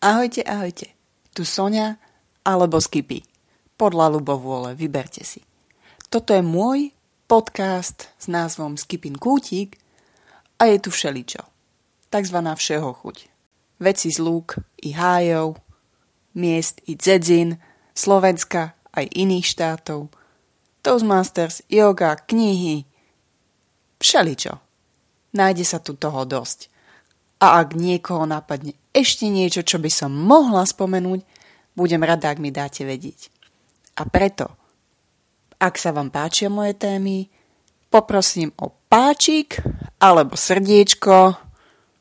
Ahojte, ahojte. Tu Sonia alebo Skipy. Podľa ľubovôle, vyberte si. Toto je môj podcast s názvom Skipin Kútik a je tu všeličo. Takzvaná všeho chuť. Veci z lúk i hájov, miest i dzedzin, Slovenska aj iných štátov, Toastmasters, yoga, knihy, všeličo. Nájde sa tu toho dosť. A ak niekoho napadne ešte niečo, čo by som mohla spomenúť, budem rada, ak mi dáte vedieť. A preto, ak sa vám páčia moje témy, poprosím o páčik alebo srdiečko,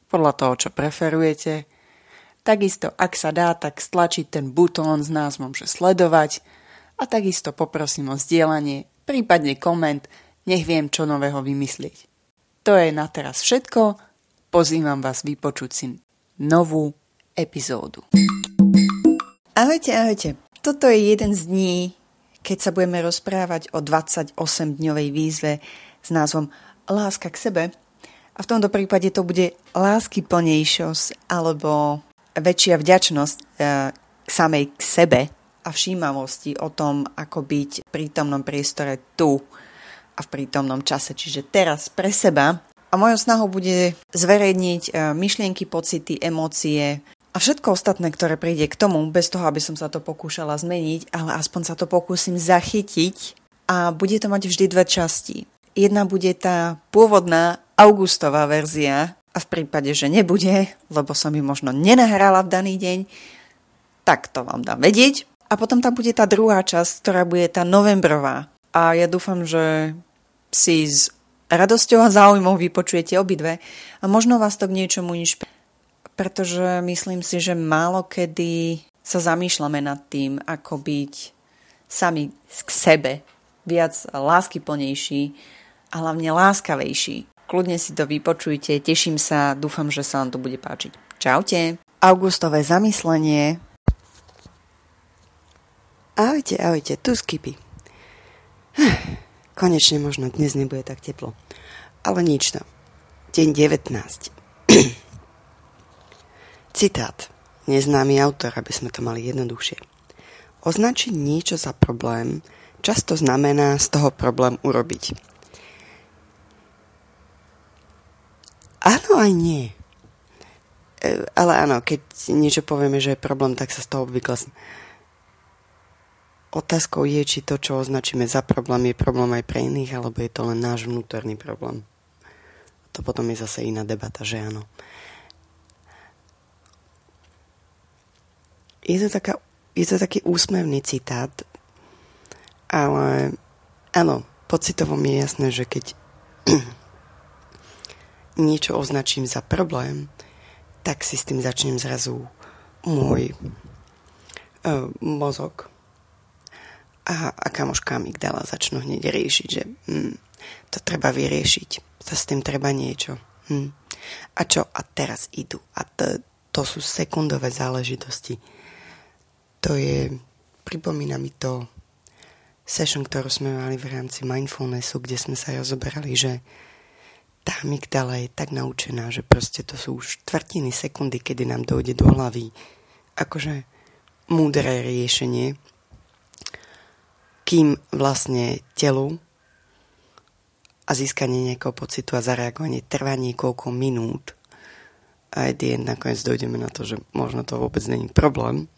podľa toho, čo preferujete. Takisto, ak sa dá, tak stlačiť ten butón s názvom, že sledovať a takisto poprosím o zdieľanie, prípadne koment, nech viem, čo nového vymyslieť. To je na teraz všetko, pozývam vás vypočuť si novú epizódu. Ahojte, ahojte. Toto je jeden z dní, keď sa budeme rozprávať o 28-dňovej výzve s názvom Láska k sebe. A v tomto prípade to bude lásky plnejšosť alebo väčšia vďačnosť e, k samej k sebe a všímavosti o tom, ako byť v prítomnom priestore tu a v prítomnom čase, čiže teraz pre seba. A mojou snahou bude zverejniť e, myšlienky, pocity, emócie a všetko ostatné, ktoré príde k tomu, bez toho, aby som sa to pokúšala zmeniť, ale aspoň sa to pokúsim zachytiť a bude to mať vždy dve časti. Jedna bude tá pôvodná augustová verzia a v prípade, že nebude, lebo som ju možno nenahrala v daný deň, tak to vám dám vedieť. A potom tam bude tá druhá časť, ktorá bude tá novembrová. A ja dúfam, že si s radosťou a záujmom vypočujete obidve a možno vás to k niečomu inšpiruje. Pretože myslím si, že málo kedy sa zamýšľame nad tým, ako byť sami k sebe viac láskyplnejší a hlavne láskavejší. Kľudne si to vypočujte, teším sa, dúfam, že sa vám to bude páčiť. Čaute. Augustové zamyslenie. Ahojte, ahojte, tu Skipy. Konečne možno dnes nebude tak teplo. Ale nič to. Deň 19. Citát. Neznámy autor, aby sme to mali jednoduchšie. Označiť niečo za problém často znamená z toho problém urobiť. Áno aj nie. E, ale áno, keď niečo povieme, že je problém, tak sa z toho obvykle... Otázkou je, či to, čo označíme za problém, je problém aj pre iných, alebo je to len náš vnútorný problém. To potom je zase iná debata, že áno. Je to, taká, je to taký úsmevný citát, ale áno, pocitovo mi je jasné, že keď niečo označím za problém, tak si s tým začnem zrazu môj uh, mozog a, a kamoška amygdala začnú hneď riešiť, že hm, to treba vyriešiť, to s tým treba niečo. Hm. A čo? A teraz idú. A to, to sú sekundové záležitosti. To je, pripomína mi to session, ktorú sme mali v rámci mindfulnessu, kde sme sa rozoberali, že tá amygdala je tak naučená, že proste to sú už štvrtiny sekundy, kedy nám dojde do hlavy akože múdre riešenie, kým vlastne telu a získanie nejakého pocitu a zareagovanie trvá niekoľko minút a aj nakoniec dojdeme na to, že možno to vôbec není problém,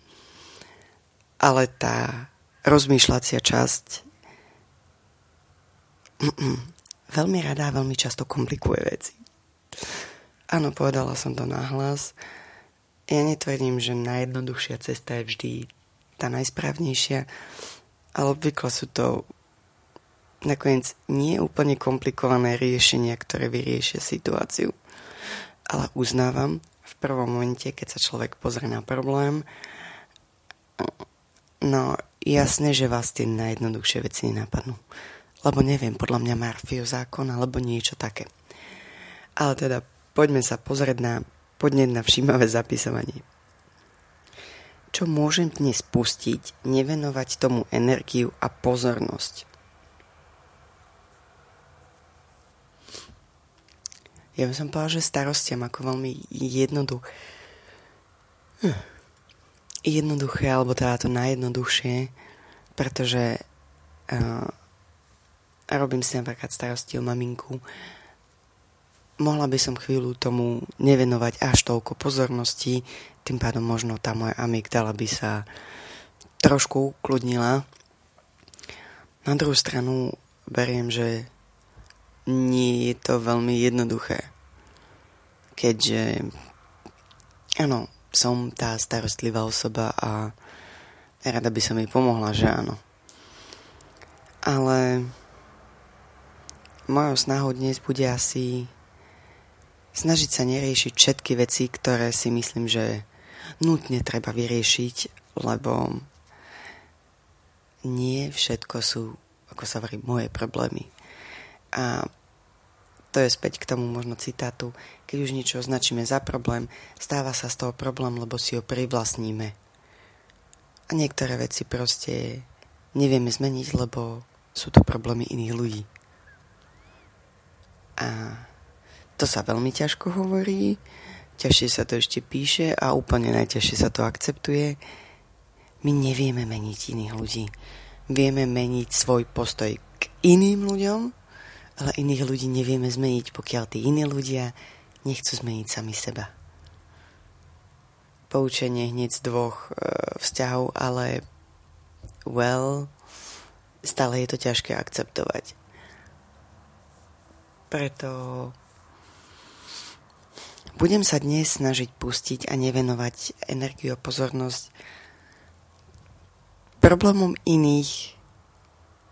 ale tá rozmýšľacia časť veľmi rada a veľmi často komplikuje veci. Áno, povedala som to nahlas. Ja netvrdím, že najjednoduchšia cesta je vždy tá najsprávnejšia, ale obvykle sú to nakoniec nie úplne komplikované riešenia, ktoré vyriešia situáciu. Ale uznávam, v prvom momente, keď sa človek pozrie na problém, no jasné, že vás tie najjednoduchšie veci nenapadnú lebo neviem, podľa mňa Murphyho zákon alebo niečo také. Ale teda poďme sa pozrieť na podnet na všímavé zapisovanie. Čo môžem dnes pustiť, nevenovať tomu energiu a pozornosť? Ja by som povedal, že starostiam ako veľmi jednoduch. jednoduché, alebo teda to najjednoduchšie, pretože uh, robím si napríklad starosti o maminku, mohla by som chvíľu tomu nevenovať až toľko pozornosti, tým pádom možno tá moja amygdala by sa trošku ukludnila. Na druhú stranu beriem, že nie je to veľmi jednoduché, keďže áno, som tá starostlivá osoba a rada by som jej pomohla, že áno. Ale mojou snahou dnes bude asi snažiť sa neriešiť všetky veci, ktoré si myslím, že nutne treba vyriešiť, lebo nie všetko sú, ako sa hovorí, moje problémy. A to je späť k tomu možno citátu, keď už niečo označíme za problém, stáva sa z toho problém, lebo si ho privlastníme. A niektoré veci proste nevieme zmeniť, lebo sú to problémy iných ľudí. A to sa veľmi ťažko hovorí, ťažšie sa to ešte píše a úplne najťažšie sa to akceptuje. My nevieme meniť iných ľudí. Vieme meniť svoj postoj k iným ľuďom, ale iných ľudí nevieme zmeniť, pokiaľ tí iní ľudia nechcú zmeniť sami seba. Poučenie hneď z dvoch e, vzťahov, ale well, stále je to ťažké akceptovať. Preto budem sa dnes snažiť pustiť a nevenovať energiu a pozornosť problémom iných,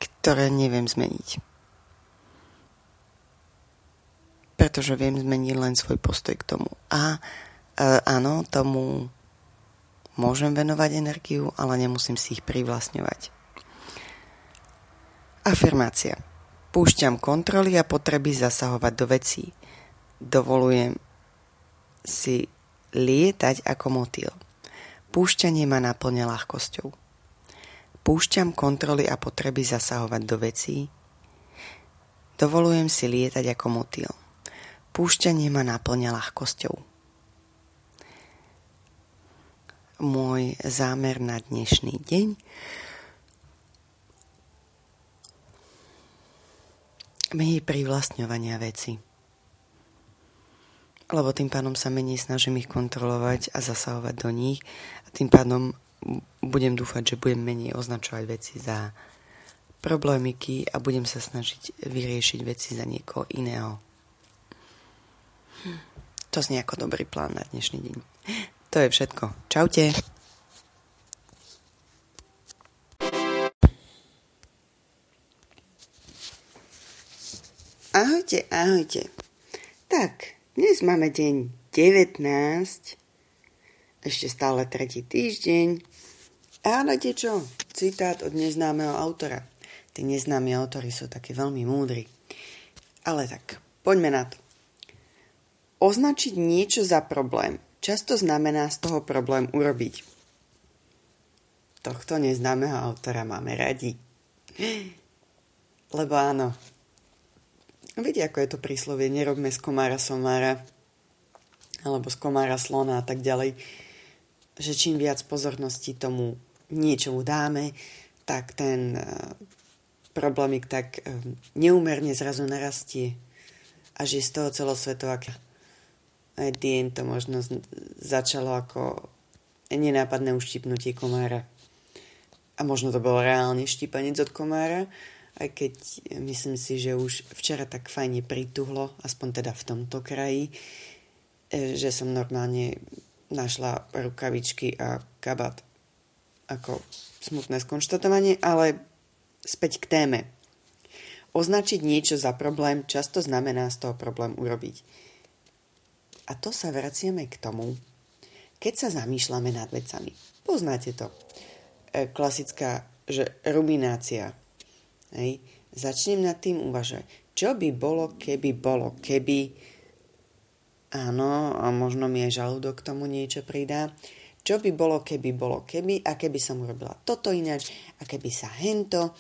ktoré neviem zmeniť. Pretože viem zmeniť len svoj postoj k tomu. A e, áno, tomu môžem venovať energiu, ale nemusím si ich privlastňovať. Afirmácia. Púšťam kontroly a potreby zasahovať do vecí. Dovolujem si lietať ako motýl. Púšťanie ma naplňa ľahkosťou. Púšťam kontroly a potreby zasahovať do vecí. Dovolujem si lietať ako motýl. Púšťanie ma naplňa ľahkosťou. Môj zámer na dnešný deň menej privlastňovania veci lebo tým pádom sa menej snažím ich kontrolovať a zasahovať do nich a tým pádom budem dúfať, že budem menej označovať veci za problémiky a budem sa snažiť vyriešiť veci za niekoho iného. To znie ako dobrý plán na dnešný deň. To je všetko. Čaute. Ahojte, ahojte. Tak, dnes máme deň 19, ešte stále tretí týždeň. A hľadajte čo? Citát od neznámeho autora. Tí neznámi autory sú takí veľmi múdri. Ale tak, poďme na to. Označiť niečo za problém často znamená z toho problém urobiť. Tohto neznámeho autora máme radi. Lebo áno, Viete, ako je to príslovie, nerobme z komára somára, alebo z komára slona a tak ďalej, že čím viac pozornosti tomu niečomu dáme, tak ten uh, problémik tak neúmerne zrazu narastie a že z toho celosvetová aj dien to možno začalo ako nenápadné uštipnutie komára. A možno to bol reálne štipanec od komára, aj keď myslím si, že už včera tak fajne prituhlo, aspoň teda v tomto kraji, e, že som normálne našla rukavičky a kabát ako smutné skonštatovanie, ale späť k téme. Označiť niečo za problém často znamená z toho problém urobiť. A to sa vraciame k tomu, keď sa zamýšľame nad vecami. Poznáte to. E, klasická, že ruminácia, Hej. Začnem nad tým uvažovať. Čo by bolo, keby bolo, keby... Áno, a možno mi aj žalúdok k tomu niečo pridá. Čo by bolo, keby bolo, keby a keby som urobila toto ináč a keby sa hento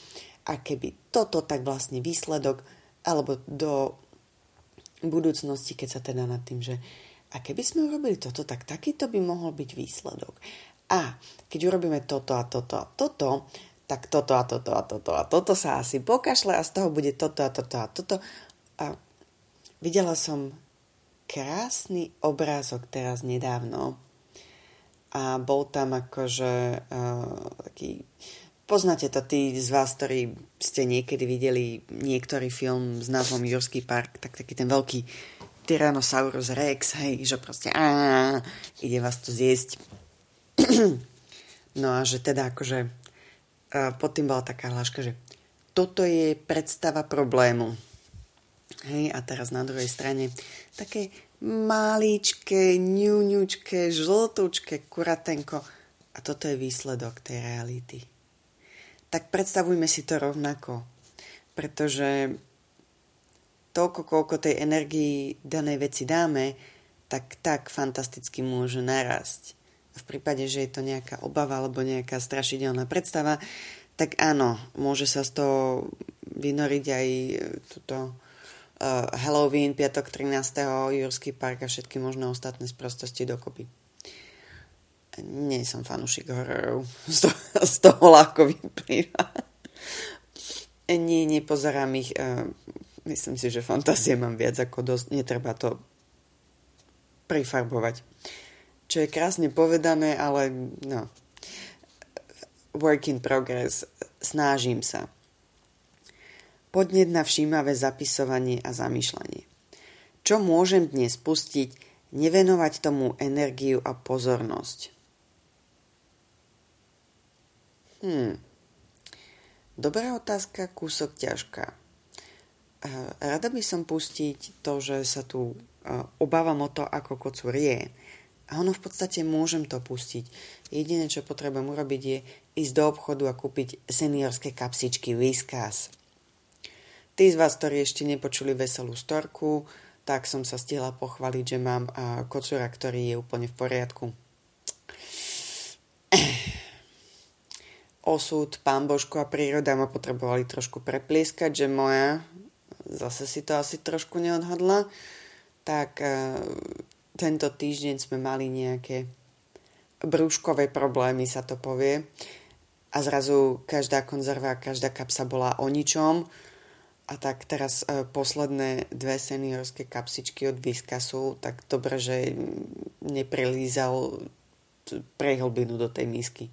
a keby toto, tak vlastne výsledok alebo do budúcnosti, keď sa teda nad tým, že a keby sme urobili toto, tak takýto by mohol byť výsledok. a keď urobíme toto a toto a toto, tak toto a toto a toto a toto sa asi pokašle a z toho bude toto a toto a toto. A videla som krásny obrázok teraz nedávno a bol tam akože uh, taký Poznáte to tí z vás, ktorí ste niekedy videli niektorý film s názvom Jurský park, tak taký ten veľký Tyrannosaurus Rex, hej, že proste á, ide vás to zjesť. no a že teda akože pod tým bola taká hláška, že toto je predstava problému. Hej, a teraz na druhej strane také malíčke, ňuňučké, žltúčke, kuratenko. A toto je výsledok tej reality tak predstavujme si to rovnako. Pretože toľko, koľko tej energii danej veci dáme, tak tak fantasticky môže narásť. V prípade, že je to nejaká obava alebo nejaká strašidelná predstava, tak áno, môže sa z toho vynoriť aj e, túto uh, Halloween, piatok 13. Jurský park a všetky možné ostatné sprostosti dokopy nie som fanúšik hororov. Z toho, z toho ľahko vyplýva. Nie, nepozerám ich. Myslím si, že fantázie mám viac ako dosť. Netreba to prifarbovať. Čo je krásne povedané, ale no. Work in progress. Snažím sa. Podnet na všímavé zapisovanie a zamýšľanie. Čo môžem dnes pustiť, nevenovať tomu energiu a pozornosť. Hmm. Dobrá otázka, kúsok ťažká. Eh, rada by som pustiť to, že sa tu eh, obávam o to, ako kocúr je. A ono v podstate môžem to pustiť. Jediné, čo potrebujem urobiť, je ísť do obchodu a kúpiť seniorské kapsičky Whiskas. Tí z vás, ktorí ešte nepočuli veselú storku, tak som sa stihla pochváliť, že mám kocúra, ktorý je úplne v poriadku osud, pán Božko a príroda ma potrebovali trošku preplieskať, že moja zase si to asi trošku neodhadla, tak uh, tento týždeň sme mali nejaké brúškové problémy, sa to povie. A zrazu každá konzerva, každá kapsa bola o ničom. A tak teraz uh, posledné dve seniorské kapsičky od Viskasu, tak dobre, že neprilízal prehlbinu do tej misky.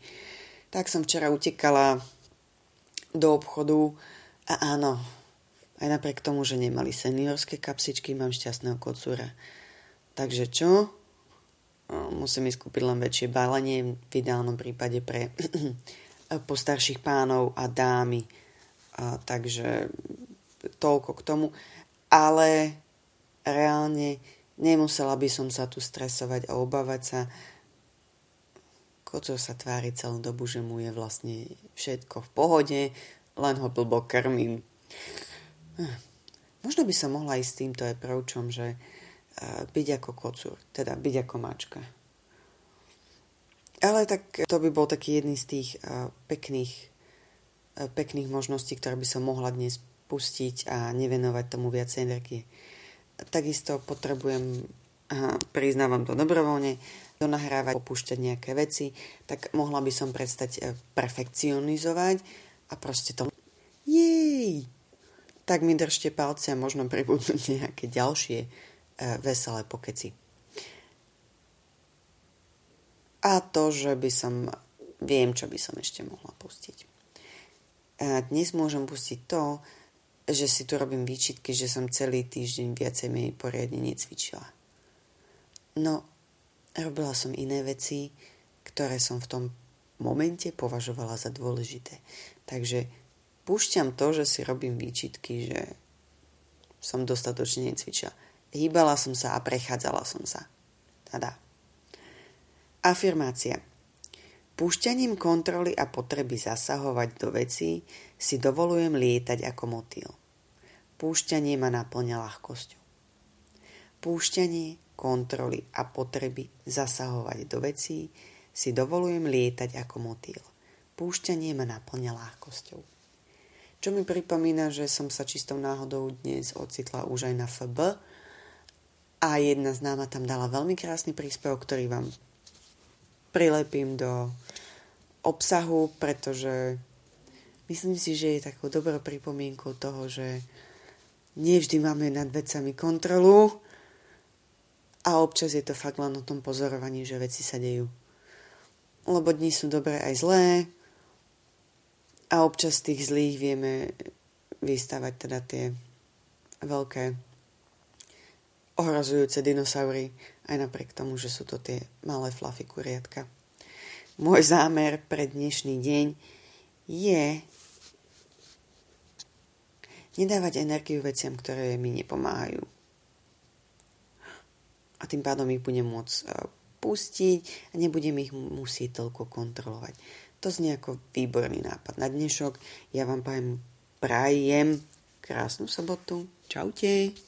Tak som včera utekala do obchodu a áno, aj napriek tomu, že nemali seniorské kapsičky, mám šťastného kocúra. Takže čo? Musím ísť kúpiť len väčšie balenie, v ideálnom prípade pre postarších pánov a dámy. A, takže toľko k tomu. Ale reálne nemusela by som sa tu stresovať a obávať sa, Koco sa tvári celú dobu, že mu je vlastne všetko v pohode, len ho blbo krmím. Hm. Možno by sa mohla ísť s týmto approachom, že byť ako kocúr, teda byť ako mačka. Ale tak to by bol taký jedný z tých pekných, pekných možností, ktoré by som mohla dnes pustiť a nevenovať tomu viac energie. Takisto potrebujem, priznávam to dobrovoľne, donahrávať, opúšťať nejaké veci, tak mohla by som prestať e, perfekcionizovať a proste to... Jej! Tak mi držte palce a možno pribudnú nejaké ďalšie e, veselé pokeci. A to, že by som... Viem, čo by som ešte mohla pustiť. E, dnes môžem pustiť to, že si tu robím výčitky, že som celý týždeň viacej menej poriadne necvičila. No, Robila som iné veci, ktoré som v tom momente považovala za dôležité. Takže púšťam to, že si robím výčitky, že som dostatočne necvičila. Hýbala som sa a prechádzala som sa. Tada. Afirmácia. Púšťaním kontroly a potreby zasahovať do vecí si dovolujem lietať ako motýl. Púšťanie ma naplňa ľahkosťou. Púšťanie kontroly a potreby zasahovať do vecí, si dovolujem lietať ako motýl. Púšťanie ma naplňa ľahkosťou. Čo mi pripomína, že som sa čistou náhodou dnes ocitla už aj na FB a jedna známa tam dala veľmi krásny príspevok, ktorý vám prilepím do obsahu, pretože myslím si, že je takou dobrou pripomienkou toho, že nevždy máme nad vecami kontrolu a občas je to fakt len o tom pozorovaní, že veci sa dejú. Lebo dni sú dobré aj zlé a občas tých zlých vieme vystavať teda tie veľké ohrozujúce dinosaury, aj napriek tomu, že sú to tie malé fluffy kuriatka. Môj zámer pre dnešný deň je nedávať energiu veciam, ktoré mi nepomáhajú. A tým pádom ich budem môcť e, pustiť a nebudem ich musieť toľko kontrolovať. To znie ako výborný nápad. Na dnešok ja vám prajem, prajem krásnu sobotu. Čaute.